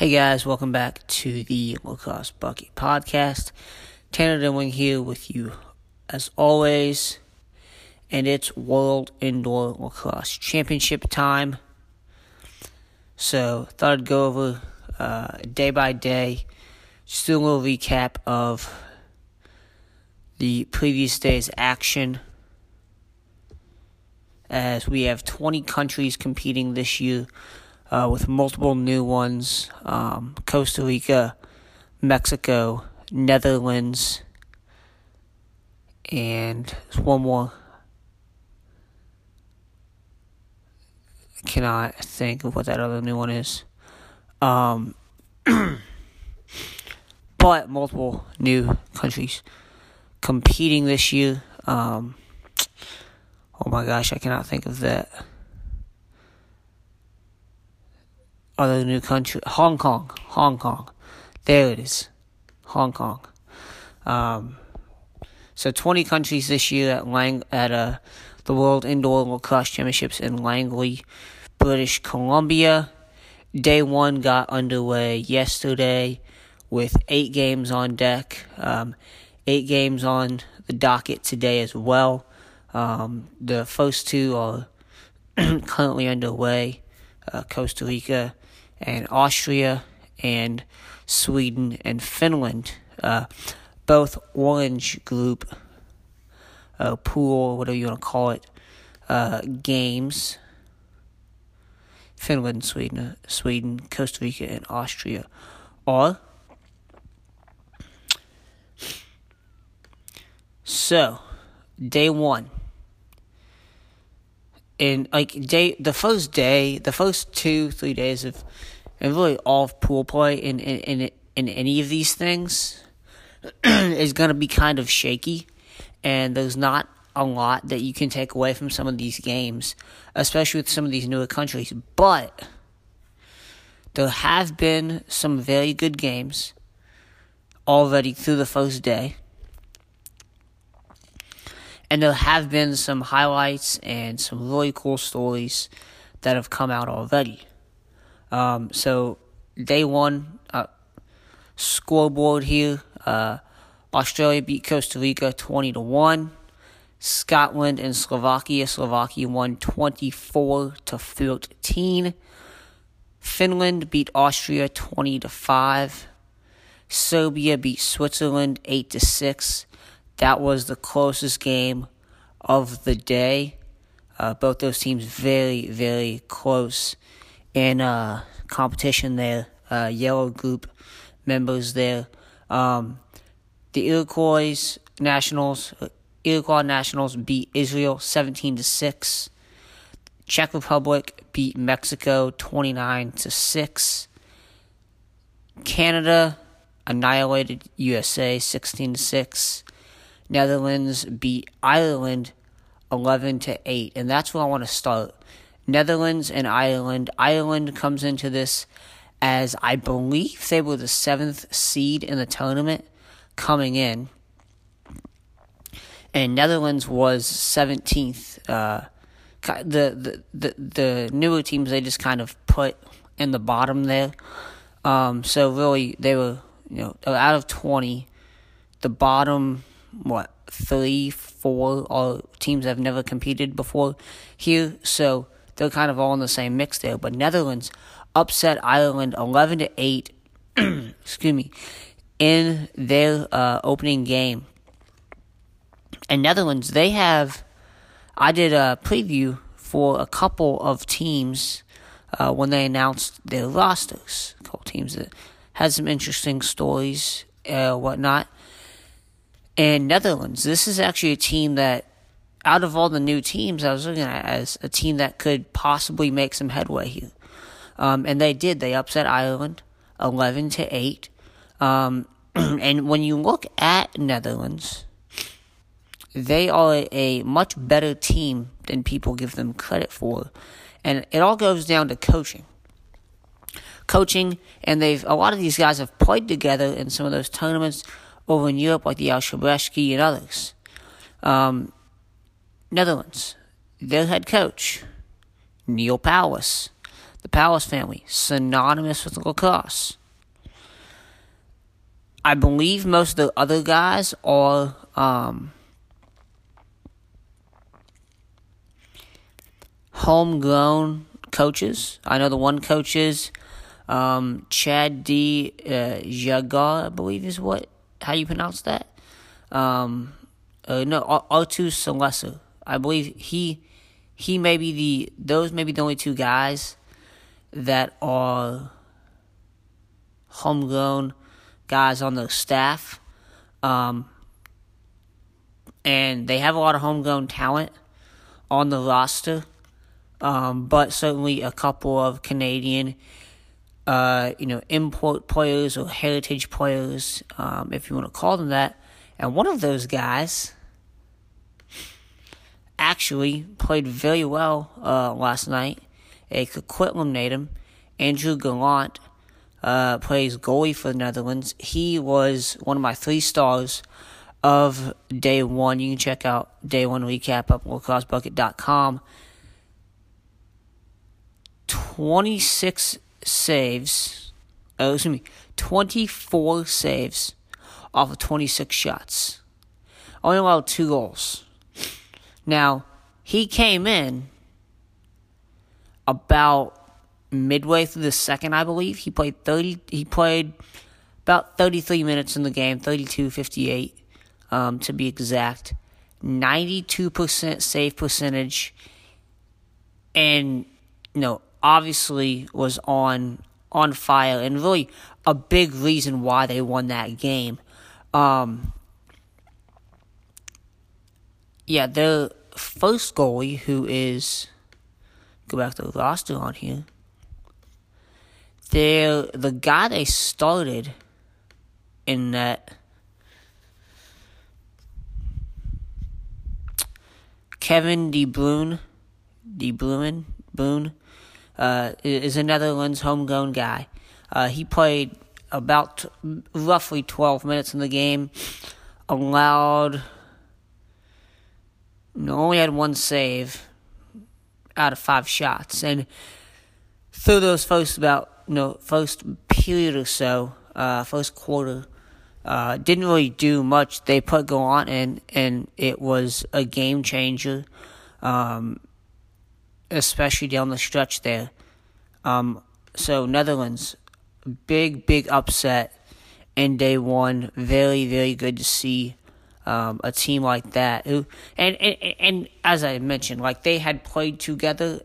Hey guys, welcome back to the Lacrosse Bucket Podcast. Tanner Dimling here with you as always, and it's World Indoor Lacrosse Championship time. So, thought I'd go over uh, day by day, just do a little recap of the previous day's action. As we have 20 countries competing this year uh, with multiple new ones um, Costa Rica, Mexico, Netherlands, and one more. I cannot think of what that other new one is. Um, but multiple new countries competing this year. Um, oh my gosh, I cannot think of that. Other new country, Hong Kong, Hong Kong. There it is, Hong Kong. Um, so 20 countries this year at Lang at uh, the World Indoor Lacrosse Championships in Langley, British Columbia. Day one got underway yesterday with eight games on deck, um, eight games on the docket today as well. Um, the first two are currently underway. Uh, Costa Rica and Austria and Sweden and Finland, uh, both orange group uh, pool, whatever you want to call it, uh, games. Finland, Sweden, Sweden, Costa Rica, and Austria are. So, day one in like day the first day, the first two three days of, and really all of pool play in in in, in any of these things is gonna be kind of shaky, and there's not a lot that you can take away from some of these games, especially with some of these newer countries. But there have been some very good games already through the first day and there have been some highlights and some really cool stories that have come out already. Um, so, day one, uh, scoreboard here. Uh, Australia beat Costa Rica 20 to 1. Scotland and Slovakia. Slovakia won 24 to 13. Finland beat Austria 20 to 5. Serbia beat Switzerland 8 to 6 that was the closest game of the day. Uh, both those teams very, very close in uh, competition there. Uh, yellow group members there. Um, the Iroquois Nationals, Iroquois Nationals beat Israel 17 to 6. Czech Republic beat Mexico 29 to 6. Canada annihilated USA 16 to 6. Netherlands beat Ireland 11 to 8. And that's where I want to start. Netherlands and Ireland. Ireland comes into this as I believe they were the seventh seed in the tournament coming in. And Netherlands was 17th. Uh, the, the, the, the newer teams they just kind of put in the bottom there. Um, so really, they were, you know, out of 20, the bottom what three, four all teams have never competed before here, so they're kind of all in the same mix there. But Netherlands upset Ireland eleven to eight. excuse me, in their uh, opening game. And Netherlands, they have. I did a preview for a couple of teams uh, when they announced their rosters. A couple teams that had some interesting stories, uh, whatnot and Netherlands. This is actually a team that, out of all the new teams, I was looking at as a team that could possibly make some headway here. Um, and they did. They upset Ireland, eleven to eight. Um, and when you look at Netherlands, they are a much better team than people give them credit for, and it all goes down to coaching. Coaching, and they've a lot of these guys have played together in some of those tournaments over in Europe like the Ales Hrebesky and others. Um, Netherlands, their head coach, Neil Powless. the Powless family, synonymous with the lacrosse. I believe most of the other guys are um, homegrown coaches. I know the one coach is um, Chad D. Uh, Jagar, I believe is what how you pronounce that. Um, uh, no, Artu Salesa. I believe he he may be the those may be the only two guys that are homegrown guys on the staff. Um, and they have a lot of homegrown talent on the roster, um, but certainly a couple of Canadian, uh, you know, import players or heritage players, um, if you want to call them that. And one of those guys actually played very well uh, last night. A Coquitlam native, Andrew Gallant, uh, plays goalie for the Netherlands. He was one of my three stars of day one. You can check out day one recap up lacrossebucket.com. 26 saves, oh, excuse me, 24 saves off of 26 shots. Only allowed two goals. Now, he came in about midway through the second, I believe. He played 30 he played about 33 minutes in the game, 32-58 um, to be exact. 92% save percentage and you know, obviously was on on fire and really a big reason why they won that game. Um, yeah, their first goalie, who is go back to the roster on here. They're the guy they started in that Kevin De Bruyne, De Bruyne, Boone, uh, is a Netherlands homegrown guy. Uh, he played about roughly 12 minutes in the game, allowed, only had one save out of five shots. And through those first about, you know, first period or so, uh, first quarter, uh, didn't really do much. They put Gallant in, and it was a game changer, um, especially down the stretch there. Um, so Netherlands, big big upset in day one. Very very good to see um, a team like that. Who and, and and as I mentioned, like they had played together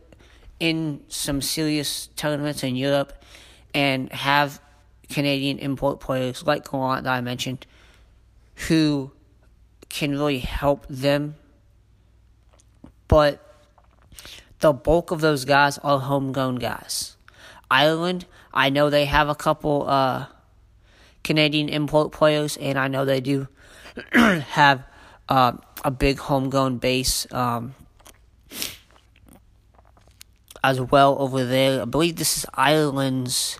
in some serious tournaments in Europe, and have Canadian import players like Gallant that I mentioned, who can really help them. But the bulk of those guys are homegrown guys. Ireland, I know they have a couple uh, Canadian import players, and I know they do have uh, a big homegrown base um, as well over there. I believe this is Ireland's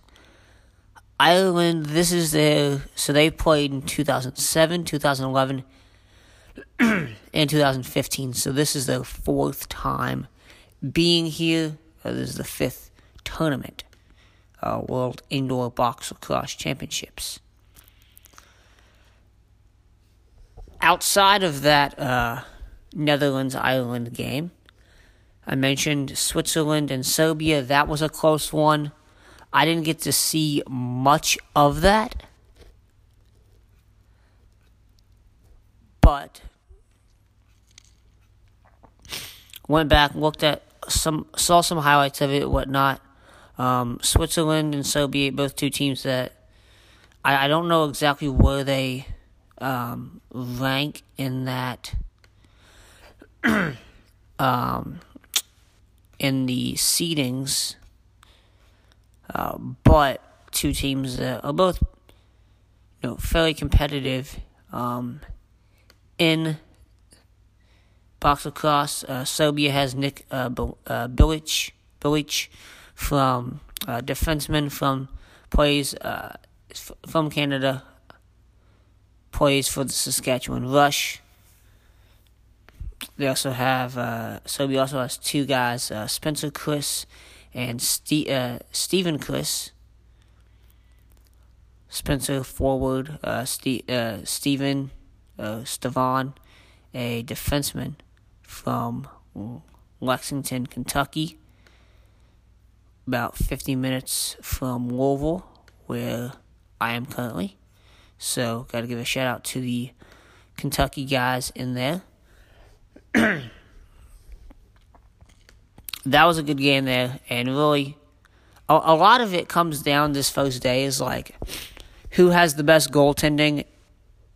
Ireland, this is their. So they played in 2007, 2011, and 2015. So this is their fourth time being here. Uh, this is the fifth tournament. Uh, World Indoor Box Lacrosse Championships. Outside of that uh, Netherlands Ireland game, I mentioned Switzerland and Serbia. That was a close one. I didn't get to see much of that. But went back, looked at some, saw some highlights of it, whatnot. Um, Switzerland and Serbia, both two teams that I, I don't know exactly where they um, rank in that um, in the seedings uh, but two teams that are both you know fairly competitive um, in box lacrosse. Uh, Serbia has Nick uh, uh, Bilic, Bilic from uh, defenseman from plays uh, f- from Canada, plays for the Saskatchewan Rush. They also have uh, Serbia also has two guys, uh, Spencer Chris and Ste- uh, Stephen Chris. Spencer forward, uh, Ste- uh, Stephen uh, Stevan, a defenseman from mm, Lexington, Kentucky, about 50 minutes from Louisville, where I am currently. So, got to give a shout out to the Kentucky guys in there. that was a good game there, and really, a, a lot of it comes down this first day is like who has the best goaltending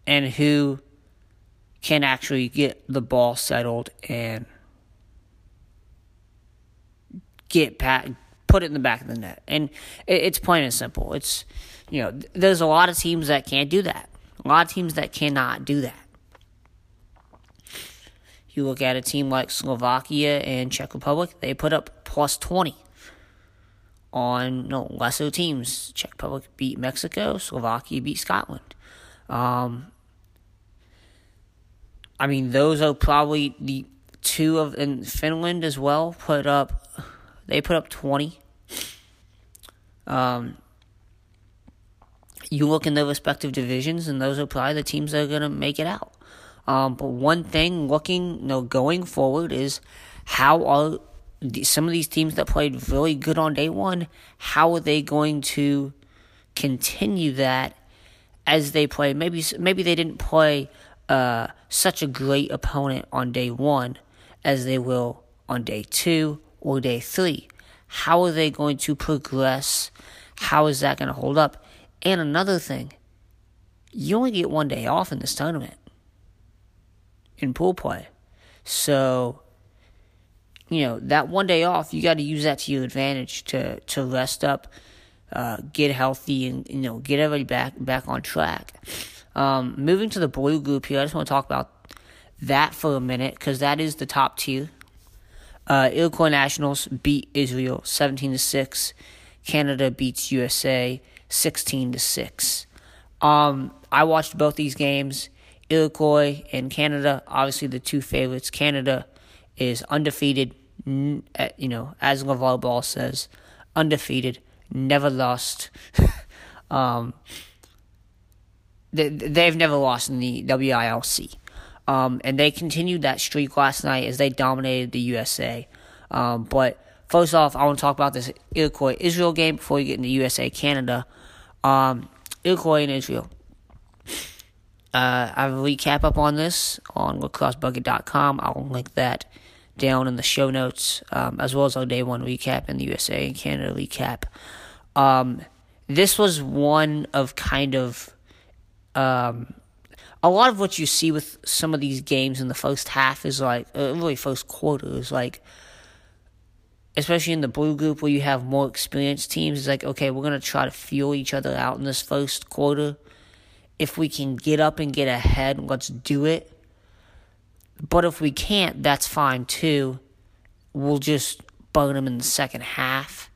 and who can actually get the ball settled and get put it in the back of the net. And it, it's plain and simple. It's you know, there's a lot of teams that can't do that. A lot of teams that cannot do that. You look at a team like Slovakia and Czech Republic, they put up plus 20 on no lesser teams. Czech Republic beat Mexico, Slovakia beat Scotland. Um, I mean, those are probably the two of in Finland as well put up. They put up twenty. Um, you look in their respective divisions, and those are probably the teams that are going to make it out. Um, but one thing looking, you know, going forward is how are some of these teams that played really good on day one, how are they going to continue that as they play? Maybe maybe they didn't play uh, such a great opponent on day one as they will on day two or day three. How are they going to progress? How is that going to hold up? And another thing, you only get one day off in this tournament in pool play. So, you know, that one day off, you got to use that to your advantage to, to rest up, uh, get healthy, and, you know, get everybody back, back on track. Um, moving to the blue group here, I just want to talk about that for a minute because that is the top tier. Uh, Iroquois Nationals beat Israel 17 to 6. Canada beats USA 16 to 6. Um, I watched both these games. Iroquois and Canada, obviously the two favorites. Canada is undefeated, you know, as LaVar Ball says, undefeated, never lost. um, they, they've never lost in the WILC. Um, and they continued that streak last night as they dominated the USA. Um, but first off, I want to talk about this Iroquois Israel game before we get into USA Canada. Um, Iroquois and Israel. Uh, I have a recap up on this on lacrossebucket.com. I'll link that down in the show notes, um, as well as our day one recap and the USA and Canada recap. Um, this was one of kind of um, a lot of what you see with some of these games in the first half is like, uh, really first quarter is like, especially in the blue group where you have more experienced teams, it's like, okay, we're going to try to feel each other out in this first quarter. If we can get up and get ahead, let's do it. But if we can't, that's fine too. We'll just burn them in the second half.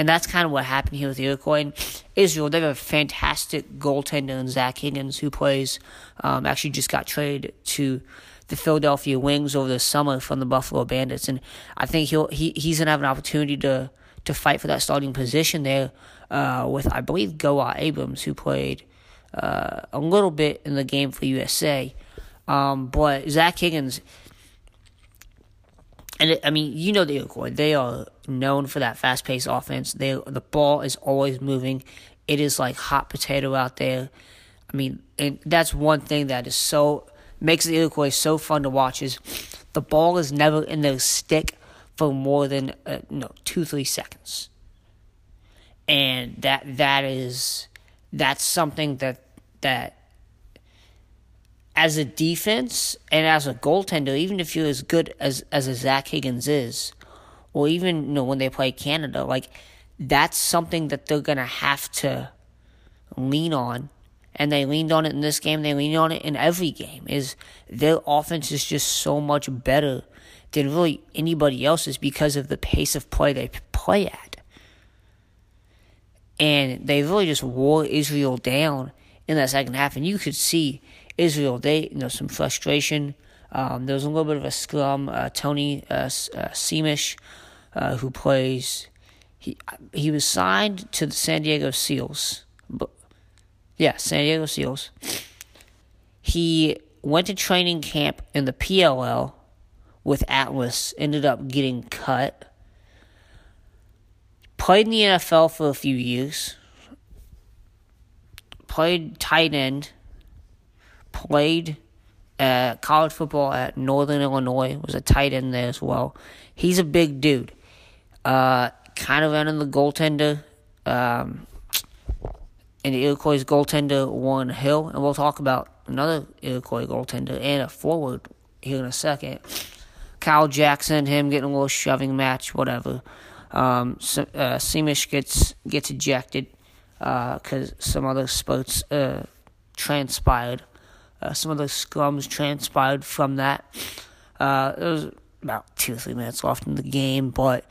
And that's kind of what happened here with the Iroquois. And Israel, they have a fantastic goaltender in Zach Higgins, who plays, um, actually just got traded to the Philadelphia Wings over the summer from the Buffalo Bandits. And I think he'll, he, he's going to have an opportunity to, to fight for that starting position there uh, with, I believe, Goa Abrams, who played uh, a little bit in the game for USA. Um, but Zach Higgins, and it, I mean, you know the Iroquois. They are known for that fast paced offense. They the ball is always moving. It is like hot potato out there. I mean, and that's one thing that is so makes the Iroquois so fun to watch is the ball is never in their stick for more than uh, no two three seconds, and that that is that's something that that as a defense and as a goaltender, even if you're as good as as a Zach Higgins is, or even you know when they play Canada, like that's something that they're gonna have to lean on. And they leaned on it in this game. They lean on it in every game. Is their offense is just so much better than really anybody else's because of the pace of play they play at. And they really just wore Israel down in that second half. And you could see Israel, they, you know, some frustration. Um, there was a little bit of a scrum. Uh, Tony uh, uh, Seamish uh, who plays. He he was signed to the San Diego Seals. But, yeah, San Diego Seals. He went to training camp in the PLL with Atlas. Ended up getting cut. Played in the NFL for a few years. Played tight end. Played uh, college football at Northern Illinois. Was a tight end there as well. He's a big dude. Uh, kind of running the goaltender. Um, and the Iroquois goaltender Warren Hill, and we'll talk about another Iroquois goaltender and a forward here in a second. Kyle Jackson, him getting a little shoving match, whatever. Um, so, uh, Semish gets gets ejected because uh, some other sports uh, transpired. Uh, some of the scrums transpired from that. Uh, there was about two or three minutes left in the game, but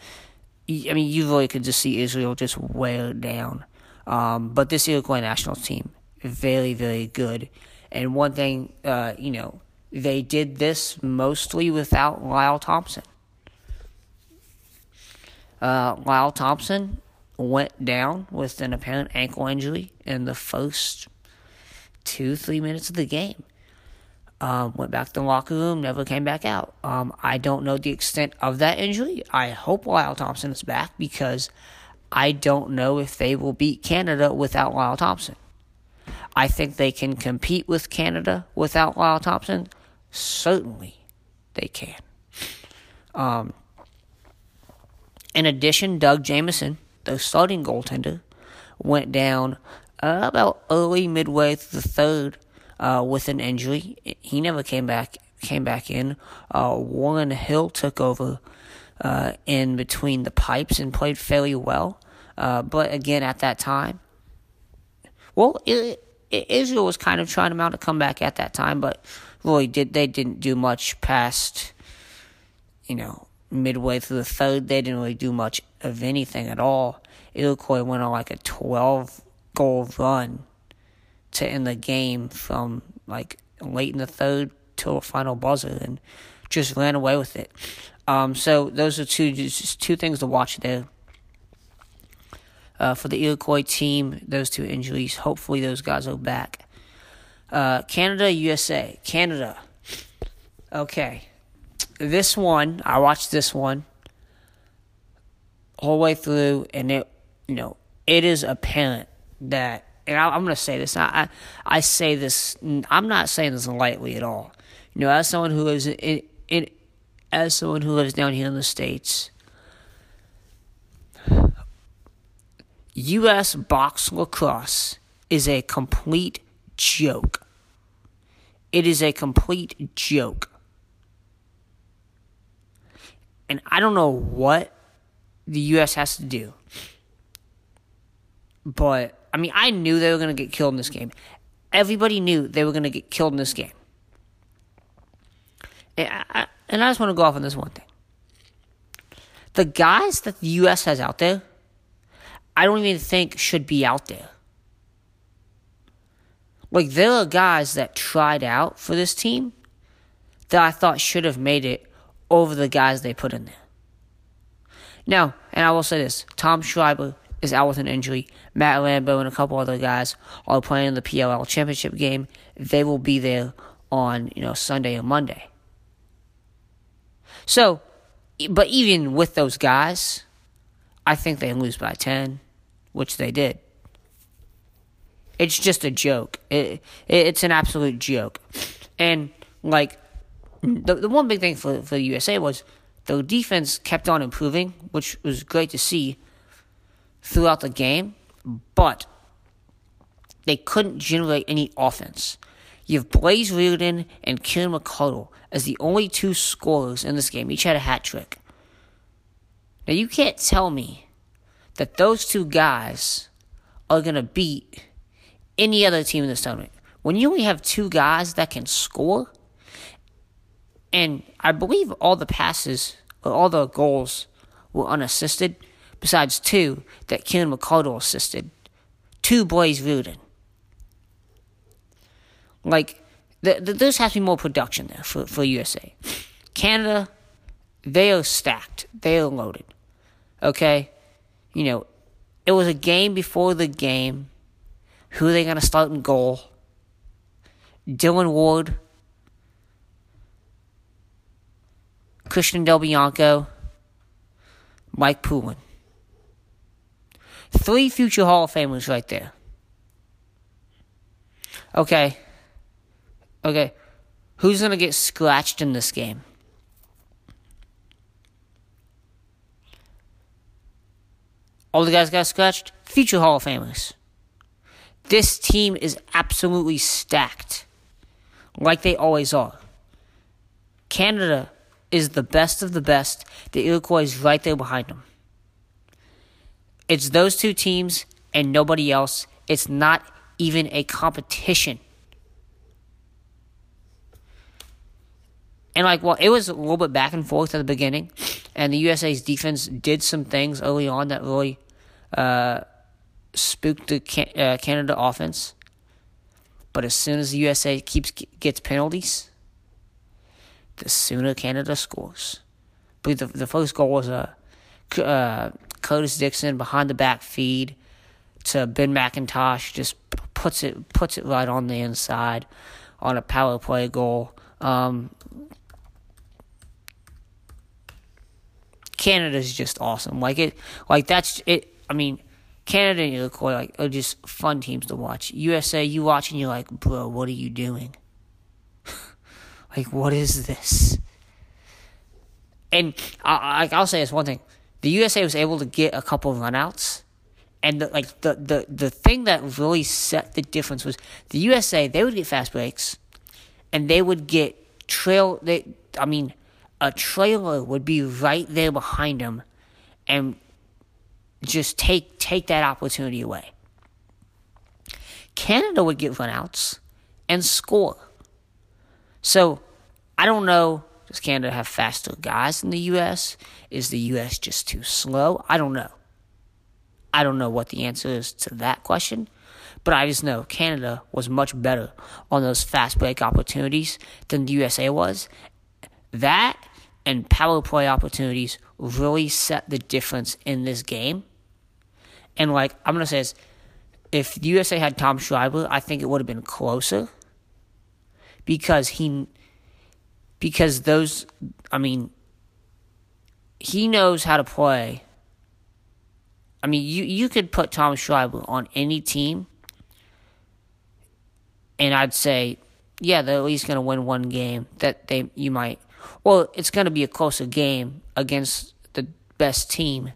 I mean, you really could just see Israel just wear down. Um, but this Iroquois national team, very, very good. And one thing, uh, you know, they did this mostly without Lyle Thompson. Uh, Lyle Thompson went down with an apparent ankle injury in the first two, three minutes of the game. Um, went back to the locker room, never came back out. Um, I don't know the extent of that injury. I hope Lyle Thompson is back because I don't know if they will beat Canada without Lyle Thompson. I think they can compete with Canada without Lyle Thompson. Certainly, they can. Um, in addition, Doug Jamieson, the starting goaltender, went down uh, about early midway through the third uh, with an injury. He never came back came back in. Uh, Warren Hill took over uh, in between the pipes and played fairly well. Uh, but again, at that time, well, it, it, Israel was kind of trying to mount a comeback at that time, but really did they didn't do much past, you know, midway through the third. They didn't really do much of anything at all. Iroquois went on like a twelve goal run to end the game from like late in the third till a final buzzer and just ran away with it. Um, so those are two just two things to watch there. Uh, for the Iroquois team, those two injuries. Hopefully, those guys are back. Uh, Canada, USA. Canada. Okay. This one, I watched this one the way through, and it, you know, it is apparent that and I, am going to say this. I, I, I say this. I'm not saying this lightly at all. You know, as someone who lives in, in as someone who lives down here in the states, U.S. box lacrosse is a complete joke. It is a complete joke. And I don't know what the U.S. has to do. But I mean, I knew they were going to get killed in this game. Everybody knew they were going to get killed in this game. And I, and I just want to go off on this one thing. The guys that the U.S. has out there, I don't even think should be out there. Like, there are guys that tried out for this team that I thought should have made it over the guys they put in there. Now, and I will say this Tom Schreiber is out with an injury. Matt Rambo and a couple other guys are playing in the PLL championship game. They will be there on you know Sunday or Monday. So, but even with those guys, I think they lose by ten, which they did. It's just a joke. It, it, it's an absolute joke, and like the the one big thing for for the USA was the defense kept on improving, which was great to see throughout the game, but they couldn't generate any offense. You have Blaze Riorden and Kieran McArdle as the only two scorers in this game. Each had a hat trick. Now, you can't tell me that those two guys are going to beat any other team in this tournament. When you only have two guys that can score, and I believe all the passes, or all the goals were unassisted, besides two that Ken McArdle assisted. Two Blaze Riorden. Like, the, the, there's has to be more production there for, for USA. Canada, they are stacked. They are loaded. Okay? You know, it was a game before the game. Who are they going to start in goal? Dillon Ward, Christian Del Bianco, Mike Poulin. Three future Hall of Famers right there. Okay. Okay. Who's going to get scratched in this game? All the guys got scratched? Future Hall of Famers. This team is absolutely stacked, like they always are. Canada is the best of the best. The Iroquois is right there behind them. It's those two teams and nobody else. It's not even a competition. And like, well, it was a little bit back and forth at the beginning, and the USA's defense did some things early on that really uh, spooked the uh, Canada offense. But as soon as the USA keeps gets penalties, the sooner Canada scores. But the the first goal was a uh, Curtis Dickson behind the back feed to Ben McIntosh, just puts it puts it right on the inside on a power play goal. Um, Canada's just awesome. Like it, like that's it. I mean, Canada and Iroquois like are just fun teams to watch. USA, you watch and you're like, bro, what are you doing? like, what is this? And I, I, I'll say this one thing: the USA was able to get a couple of runouts, and the, like the, the the thing that really set the difference was the USA. They would get fast breaks, and they would get trail. They, I mean, a trailer would be right there behind them, and just take take that opportunity away. Canada would get runouts and score. So I don't know. Does Canada have faster guys than the U.S.? Is the U.S. just too slow? I don't know. I don't know what the answer is to that question, but I just know Canada was much better on those fast break opportunities than the USA was. That and power play opportunities really set the difference in this game. And like I'm gonna say this, if the USA had Tom Schreiber, I think it would have been closer. Because he because those I mean he knows how to play. I mean you you could put Tom Schreiber on any team and I'd say, yeah, they're at least gonna win one game that they you might well, it's gonna be a closer game against the best team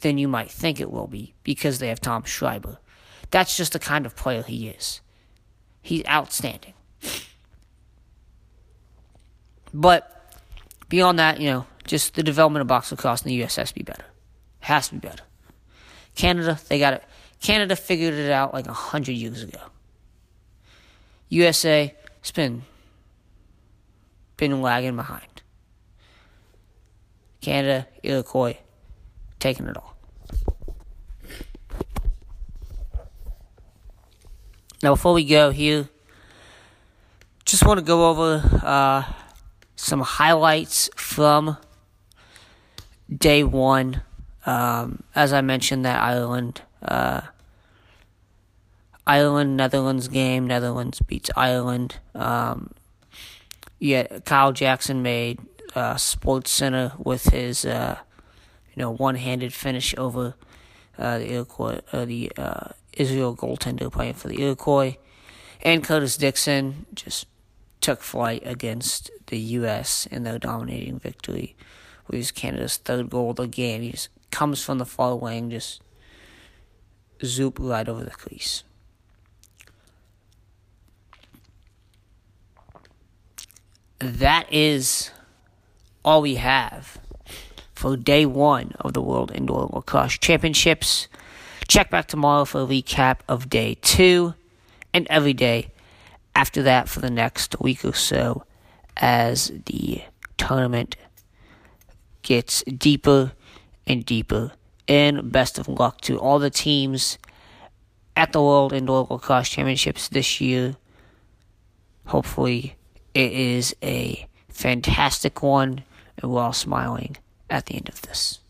than you might think it will be because they have Tom Schreiber. That's just the kind of player he is. He's outstanding. But beyond that, you know, just the development of box lacrosse in the US has to be better. Has to be better. Canada, they got it. Canada figured it out like a hundred years ago. USA, it's been been lagging behind. Canada, Iroquois, taking it all. Now, before we go here, just want to go over uh, some highlights from day one. Um, as I mentioned, that Ireland, uh, Ireland Netherlands game. Netherlands beats Ireland. Um, yeah, Kyle Jackson made uh, SportsCenter with his uh, you know one handed finish over uh, the Iroquois, uh, the uh, Israel goaltender playing for the Iroquois, and Curtis Dickson just took flight against the U.S. in their dominating victory. It was Canada's third goal of the game. He just comes from the far wing, just zoop right over the crease. That is all we have for day one of the World Indoor Lacrosse Championships. Check back tomorrow for a recap of day two and every day after that for the next week or so as the tournament gets deeper and deeper. And best of luck to all the teams at the World Indoor Lacrosse Championships this year. Hopefully, it is a fantastic one, and we're all smiling at the end of this.